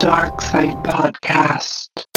Dark Side Podcast.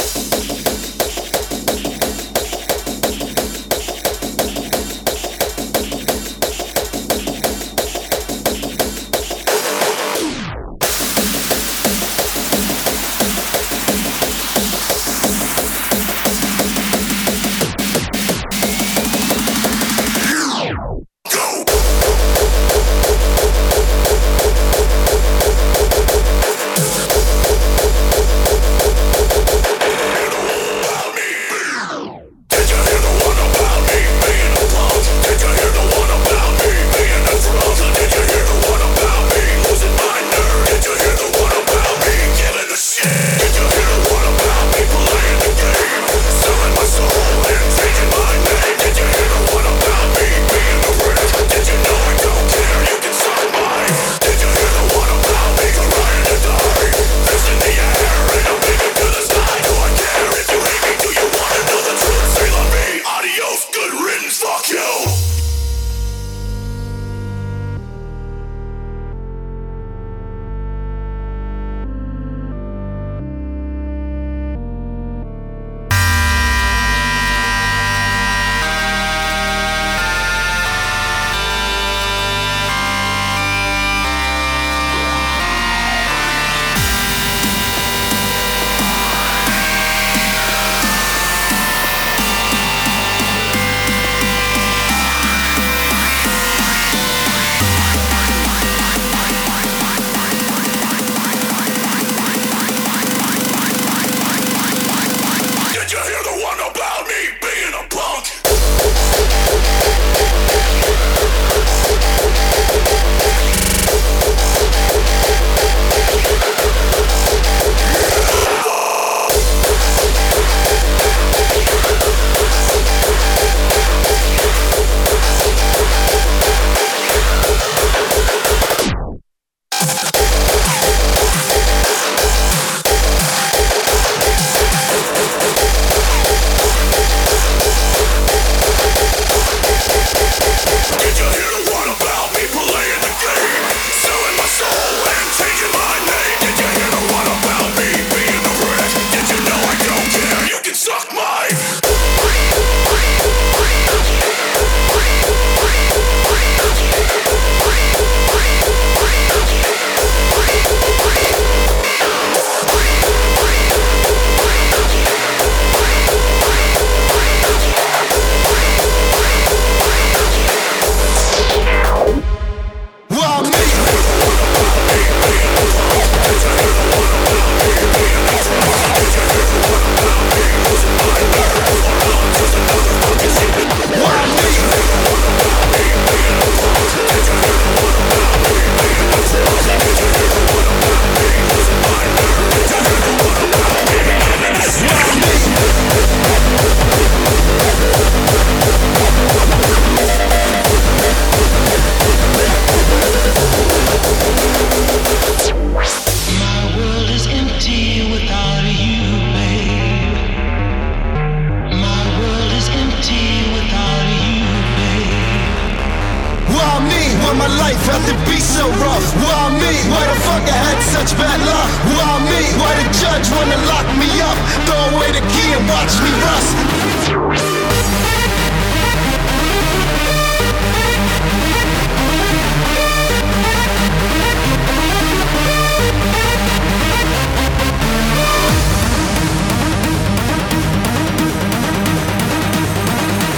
my life had to be so rough? Why me? Why the fuck I had such bad luck? Why me? Why the judge wanna lock me up? Throw away the key and watch me rust.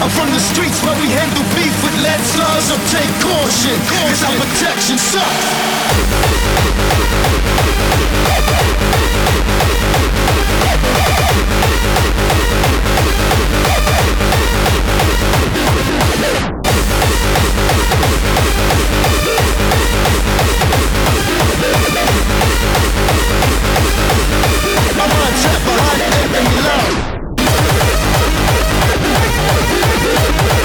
I'm from the streets where we handle beef with lead slugs, so take caution, cause our protection sucks. I'm on top, I'm on it, make. Let's go.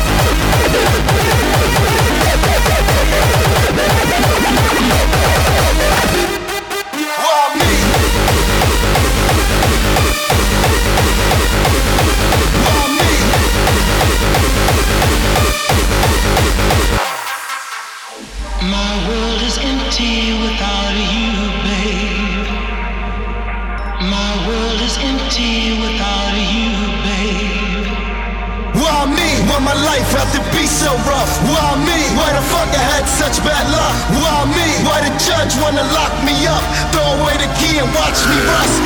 Wanna lock me up? Throw away the key and watch me rust.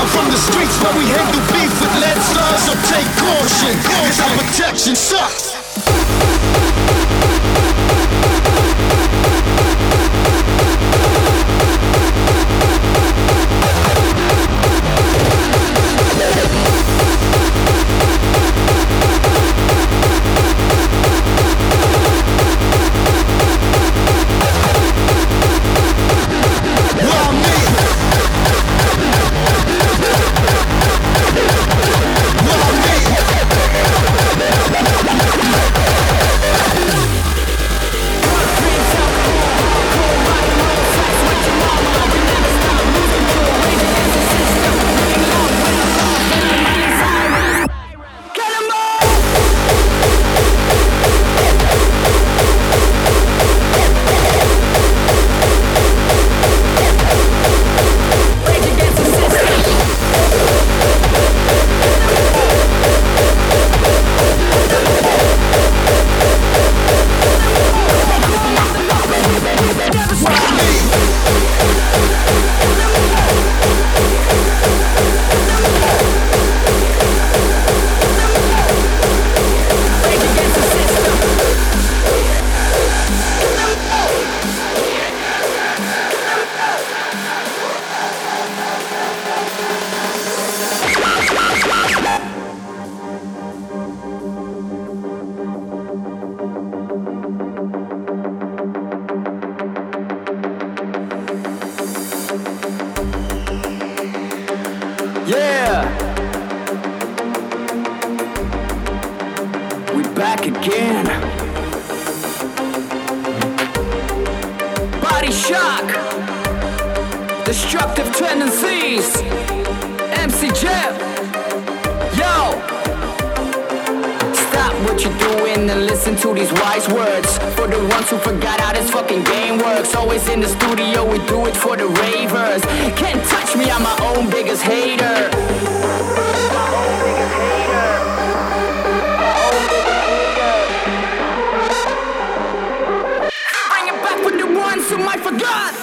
I'm from the streets where we handle beef with lead slugs, so take caution, cause our protection sucks. destructive tendencies. MC Jeff, yo. Stop what you're doing and listen to these wise words. For the ones who forgot how this fucking game works. Always in the studio, we do it for the ravers. Can't touch me, I'm my own biggest hater. My own biggest hater. who might forgot.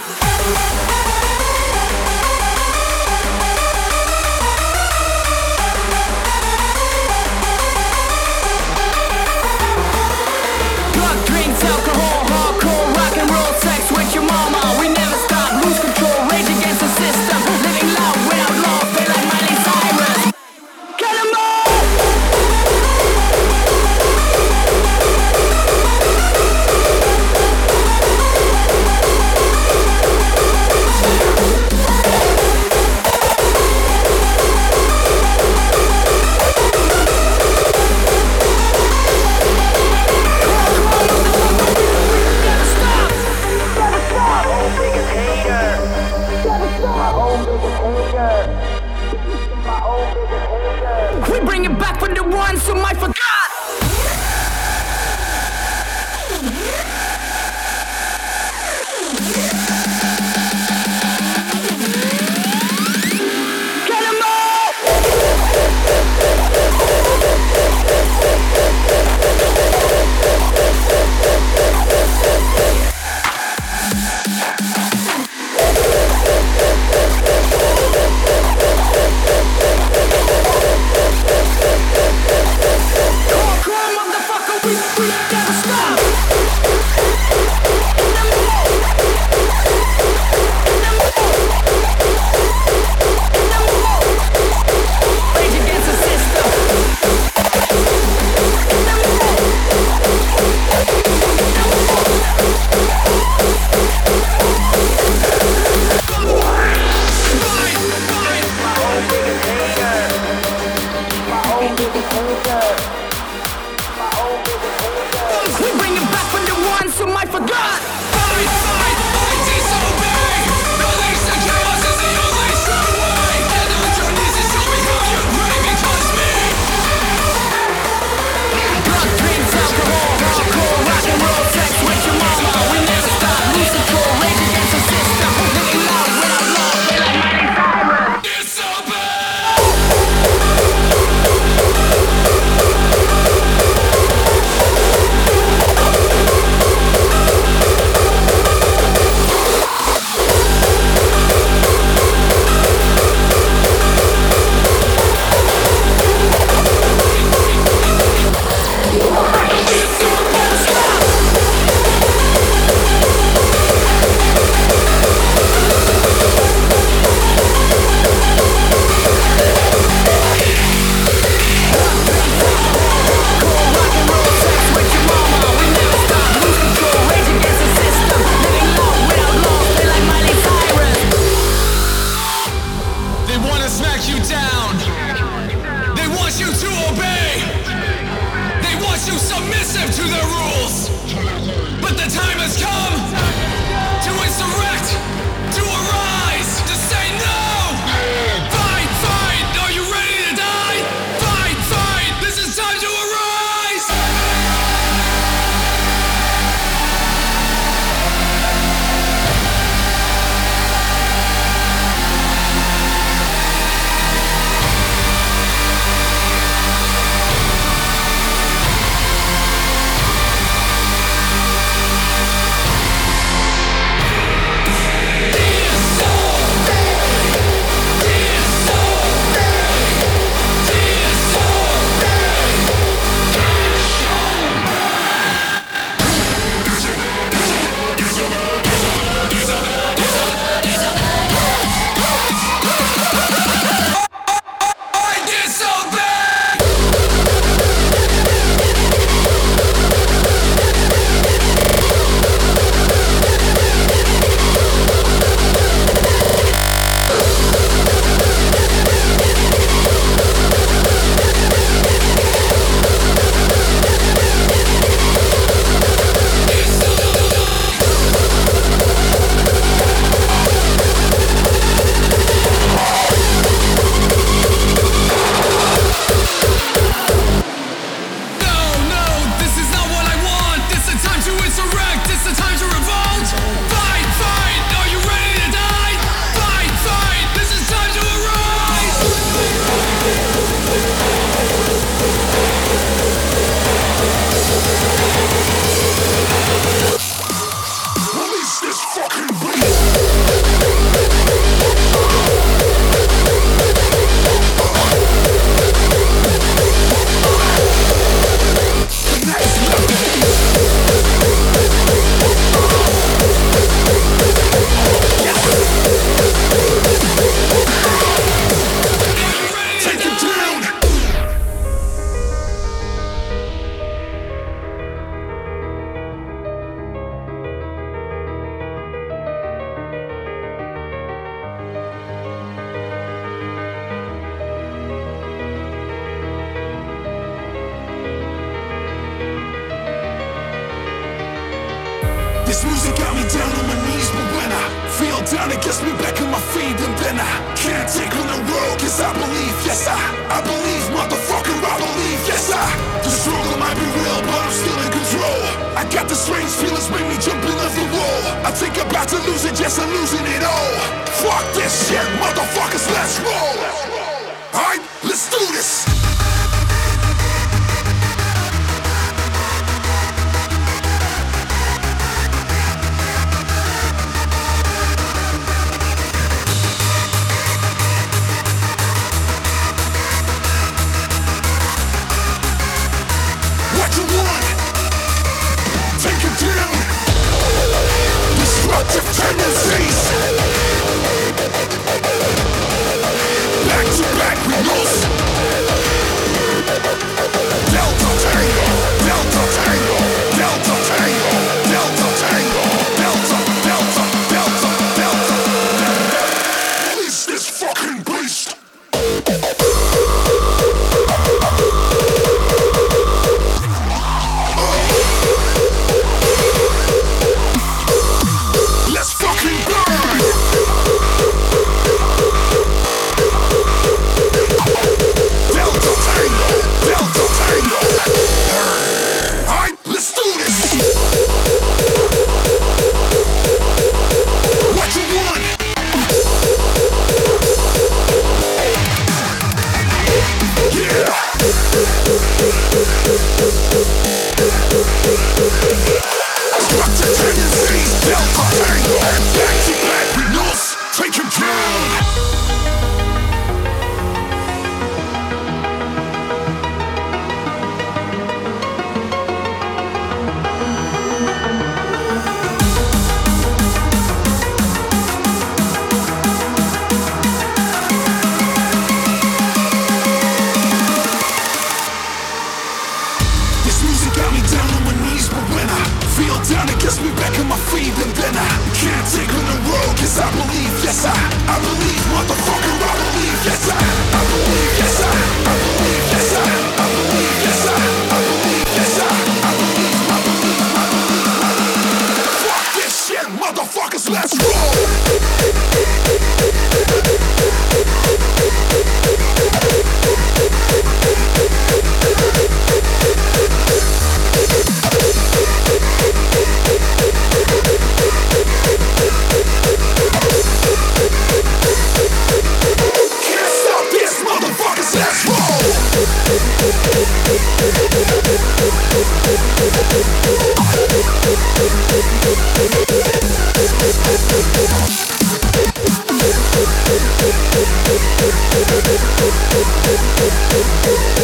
Yeah.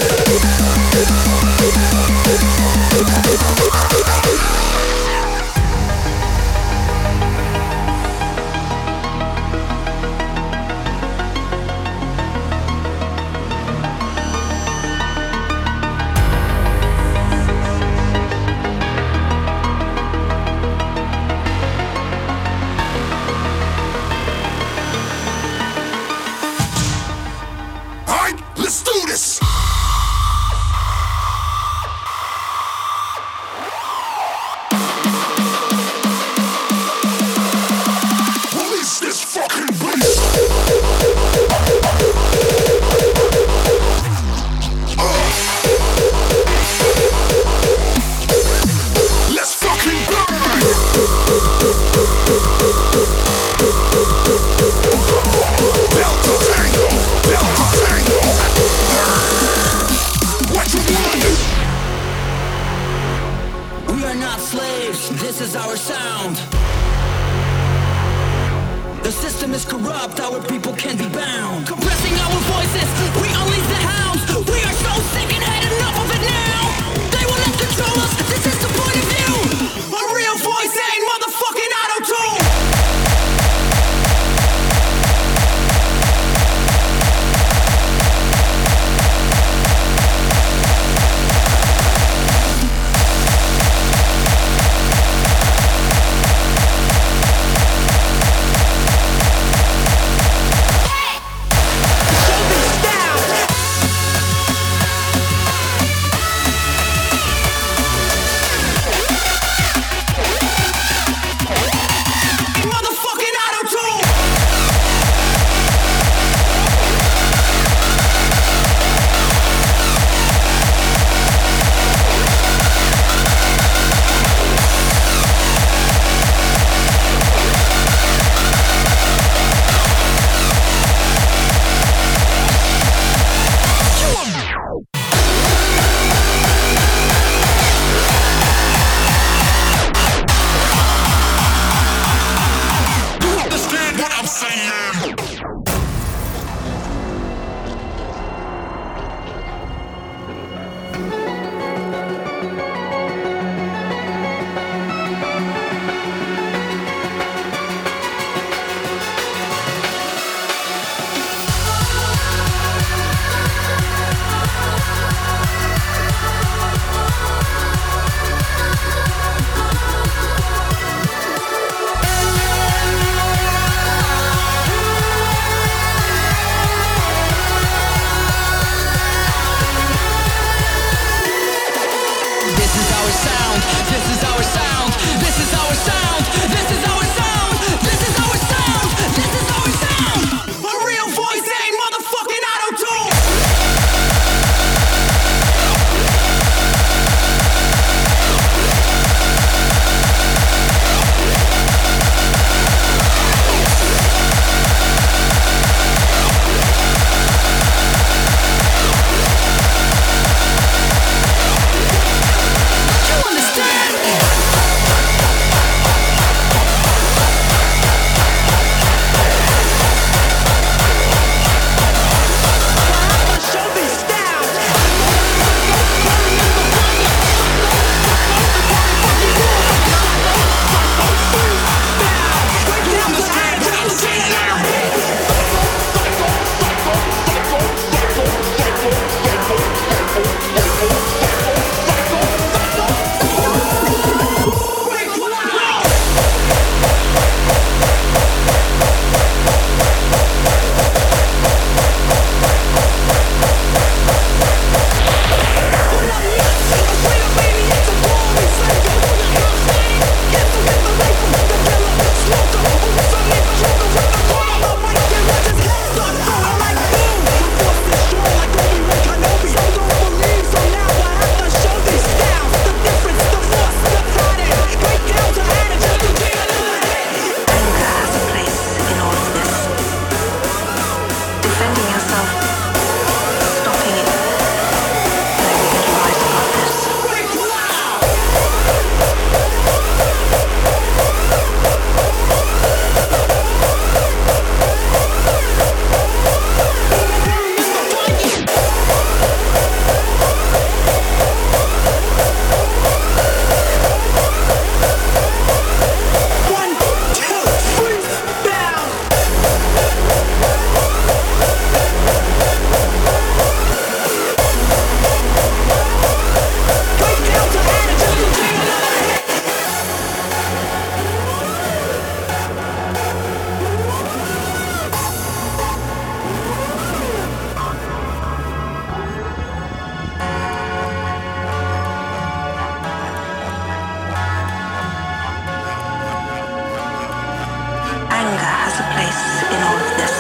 anger has a place in all of this.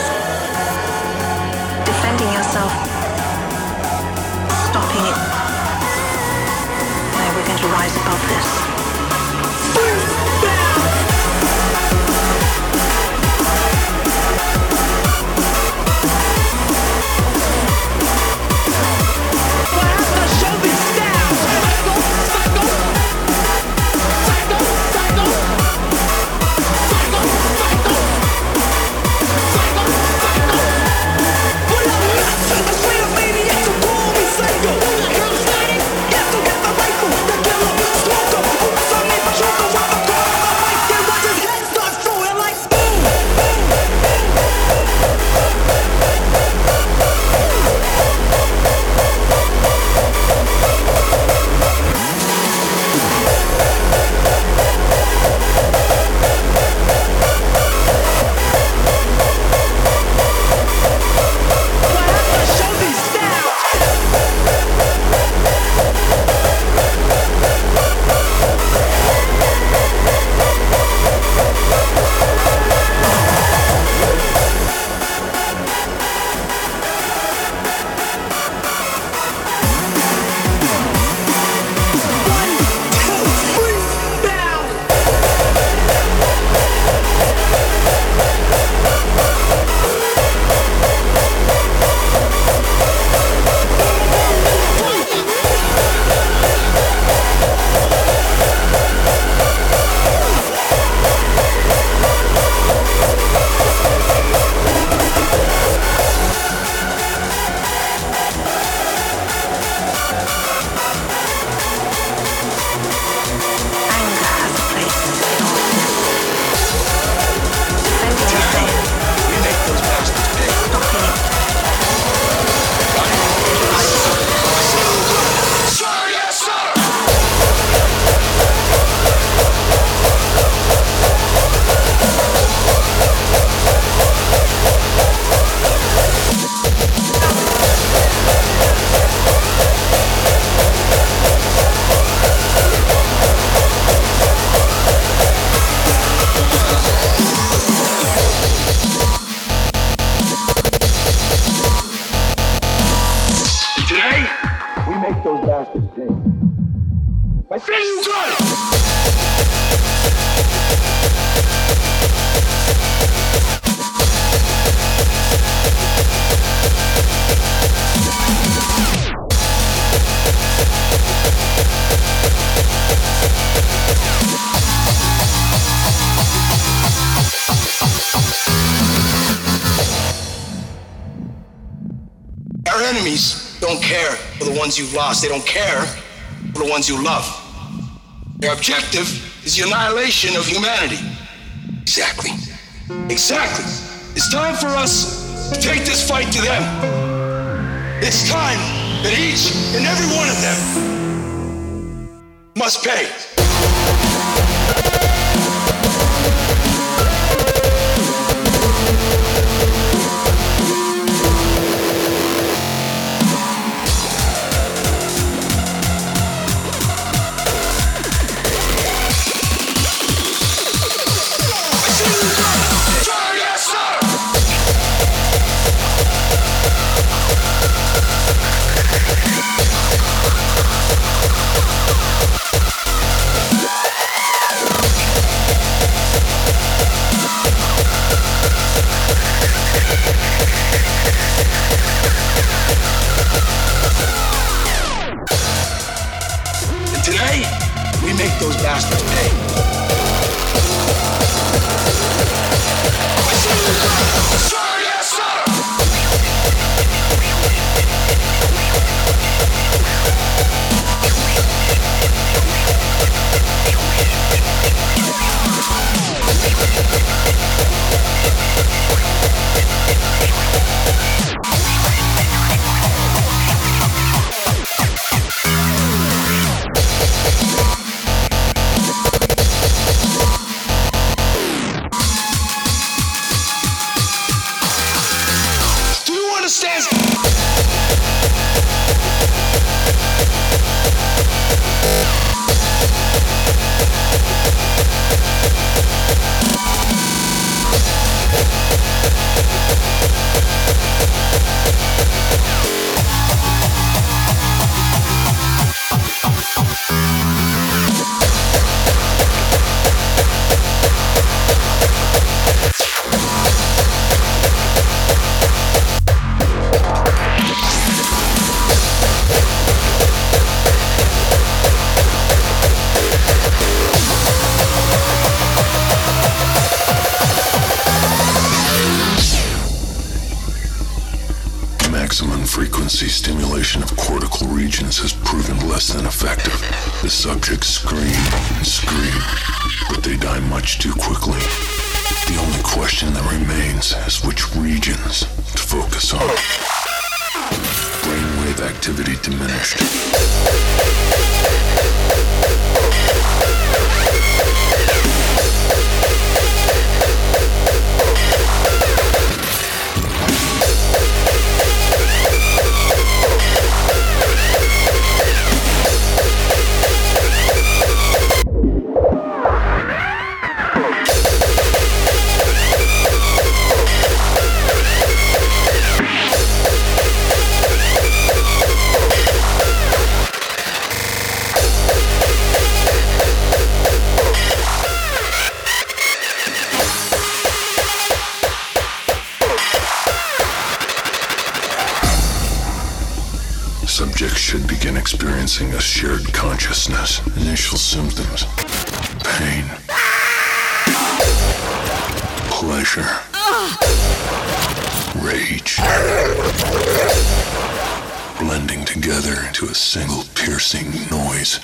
Defending yourself, stopping it. No, we're going to rise above this. Lost. They don't care for the ones you love. Their objective is the annihilation of humanity. Exactly. Exactly. It's time for us to take this fight to them. It's time that each and every one of them must pay. Maximum frequency stimulation of cortical regions has proven less than effective. The subjects scream and scream, but they die much too quickly. The only question that remains is which regions to focus on. Brainwave activity diminished. Consciousness. Initial symptoms pain, pleasure, rage, blending together into a single piercing noise.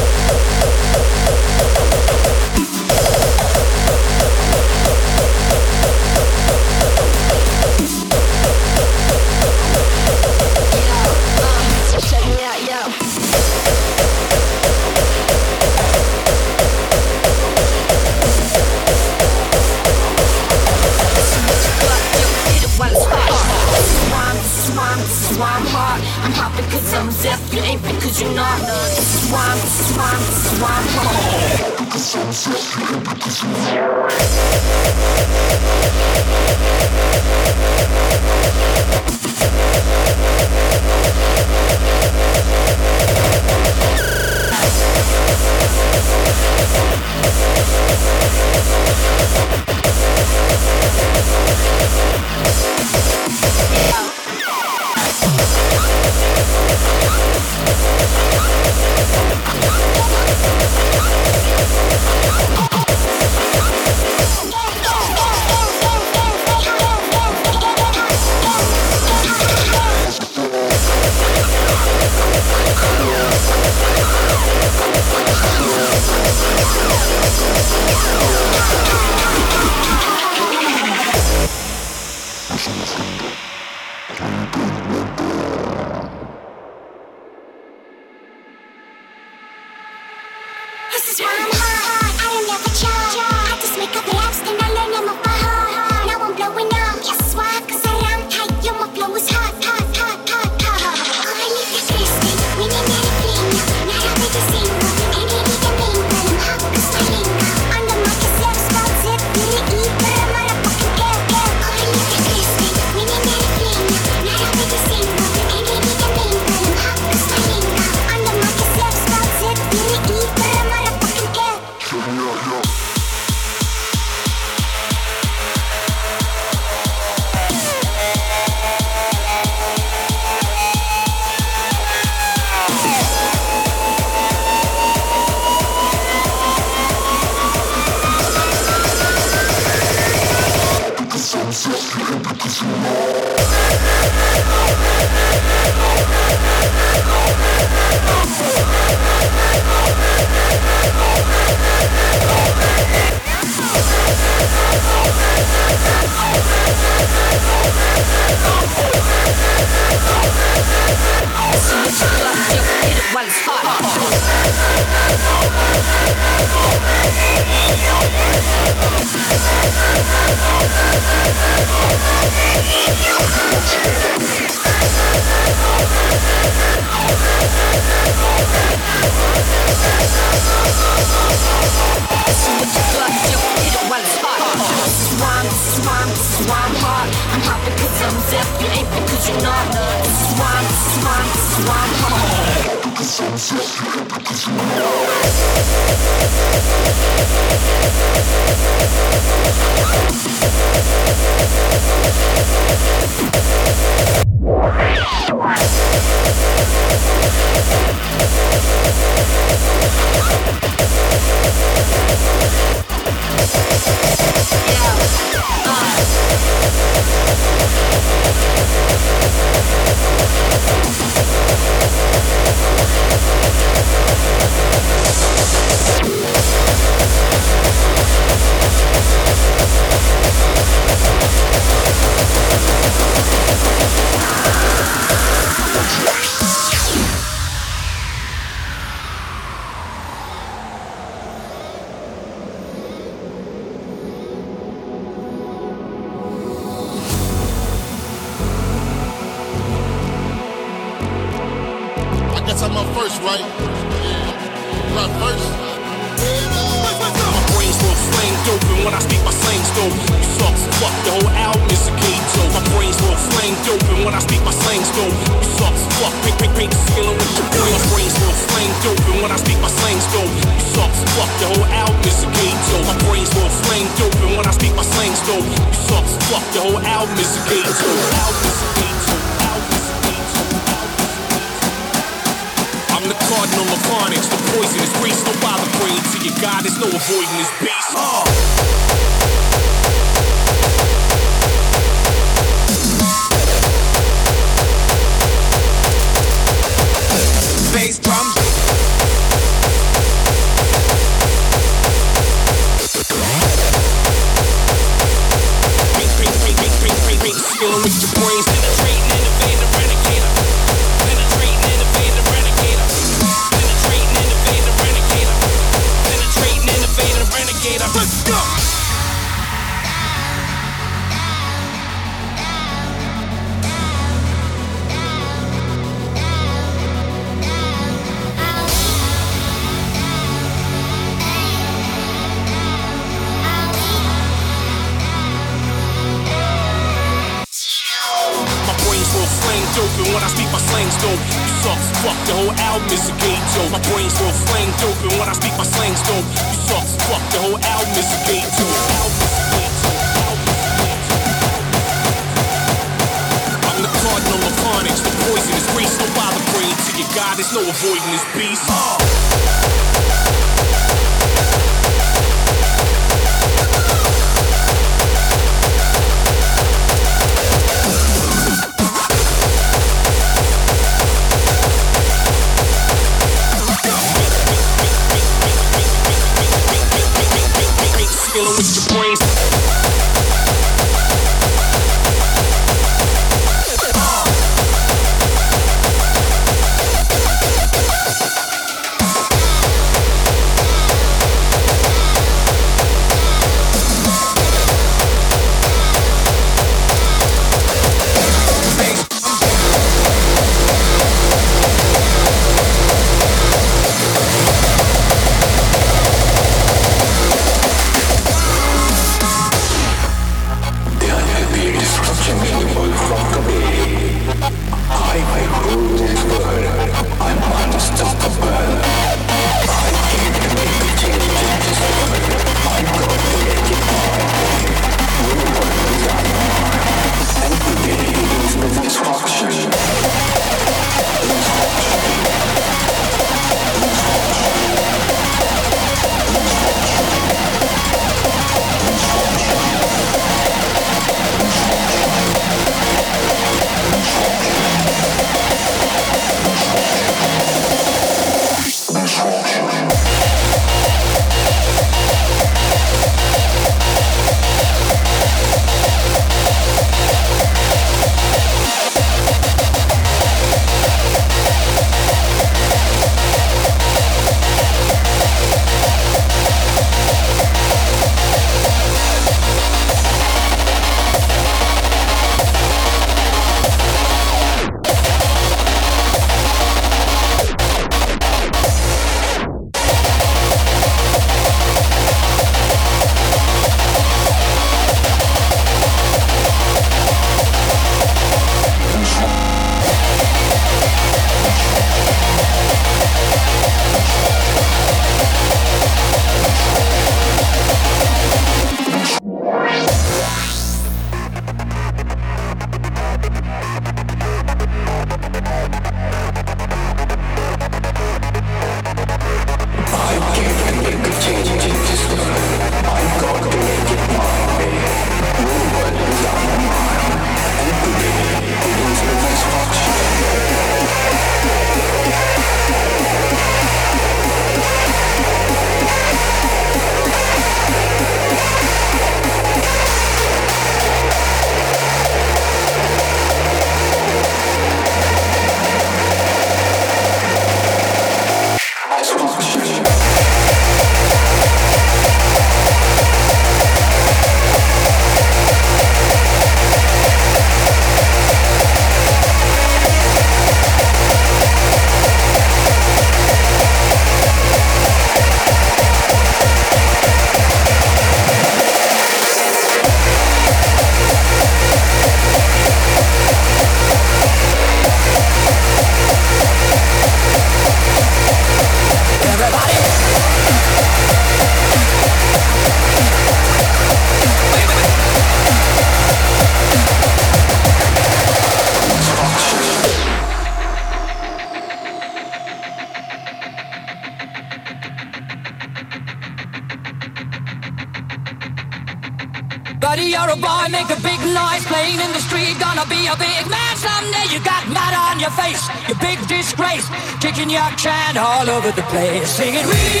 The place. Singing, We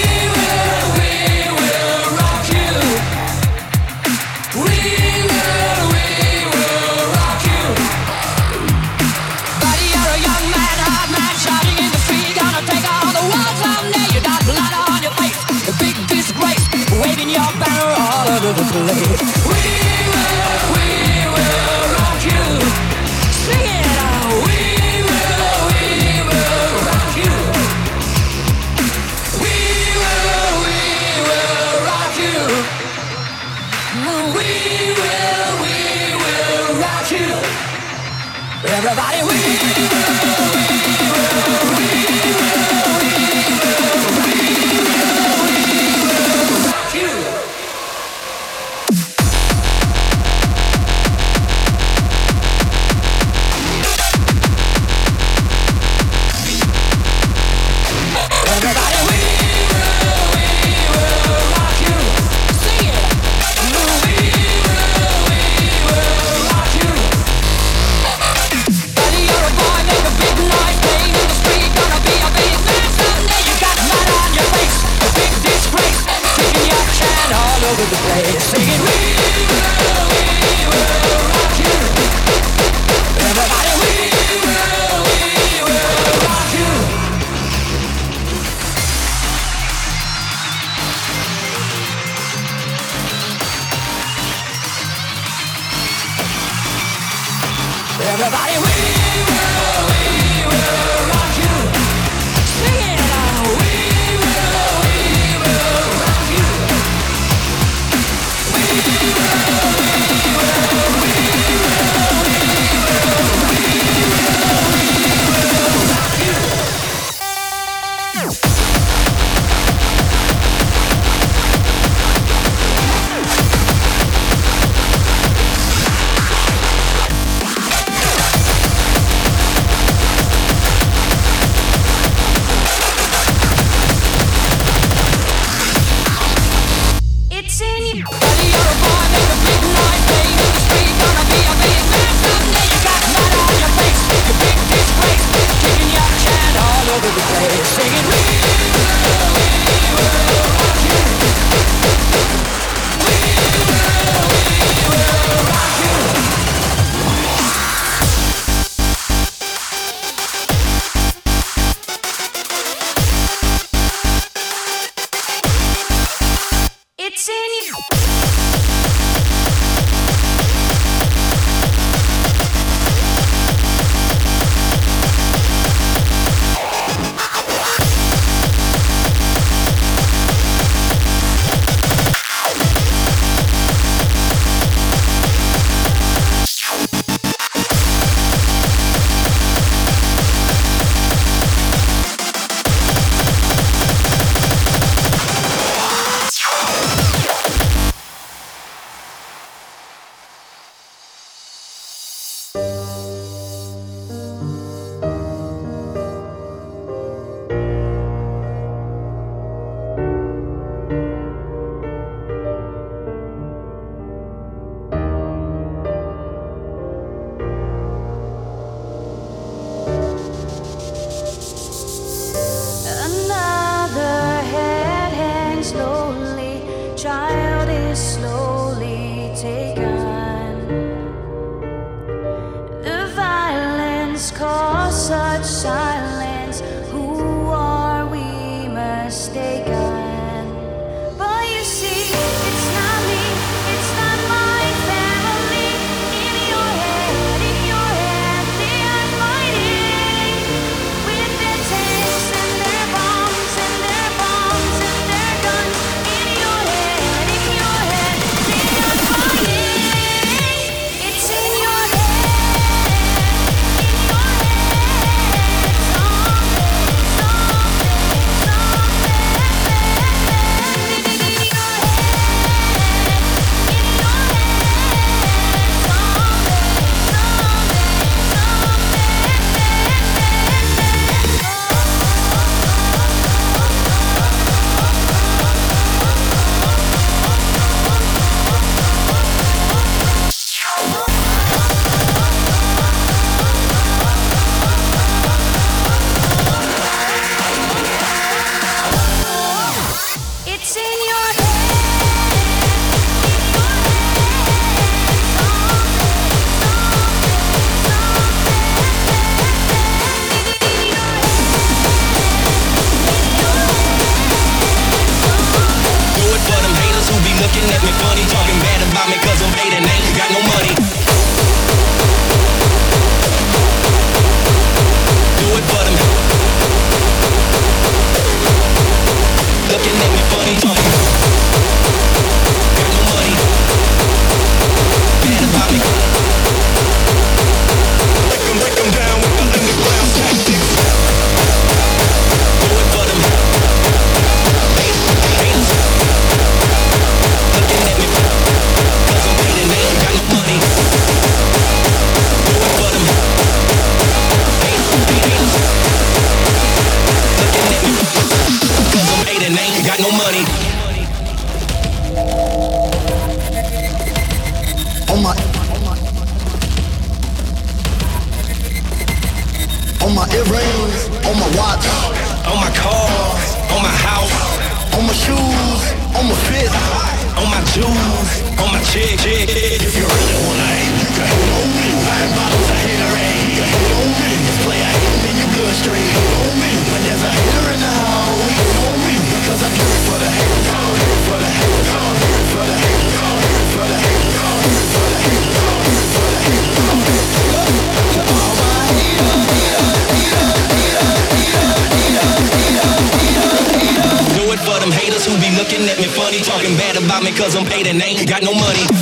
them pay the name, got no money.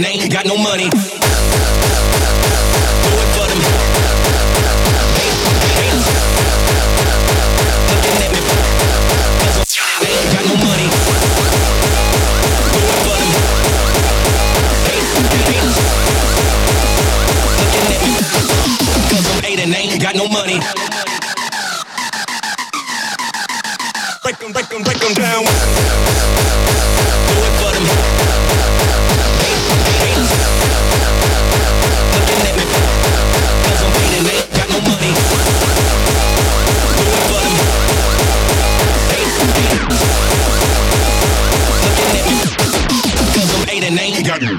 ain't got no money. Do it for them. They ain't got no money. Do it for them. Cause I'm and ain't got no money. Break them, break them, break them down. Do it for them. Do it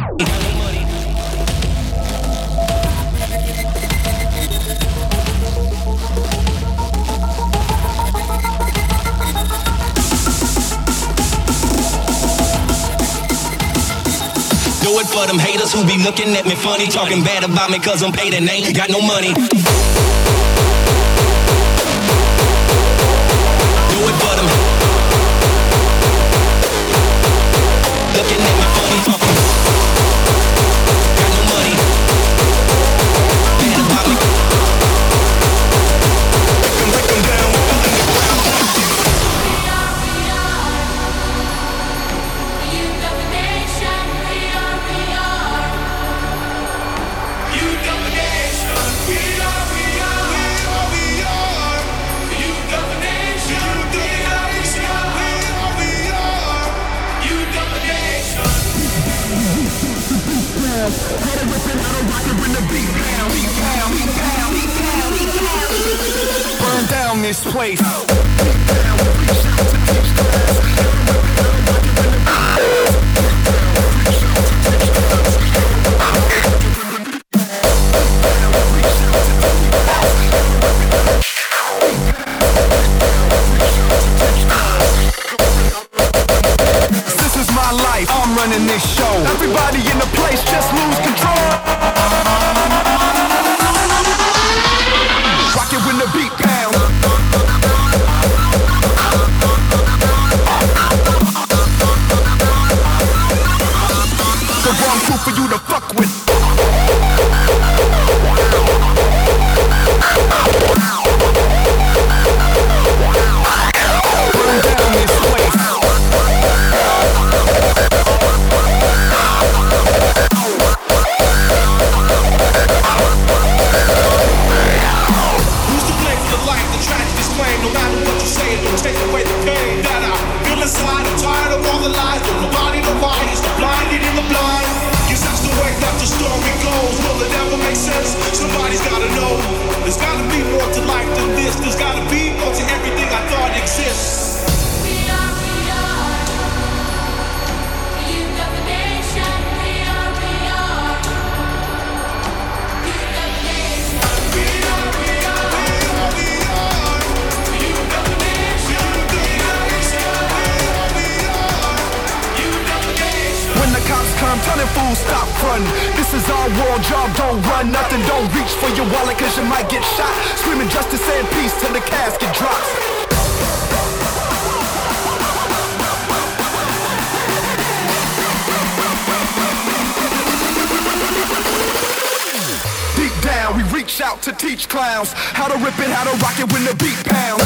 for them haters who be looking at me funny, talking bad about me cause I'm paid and ain't got no money. this place. reach out to teach clowns how to rip it, how to rock it when the beat pounds.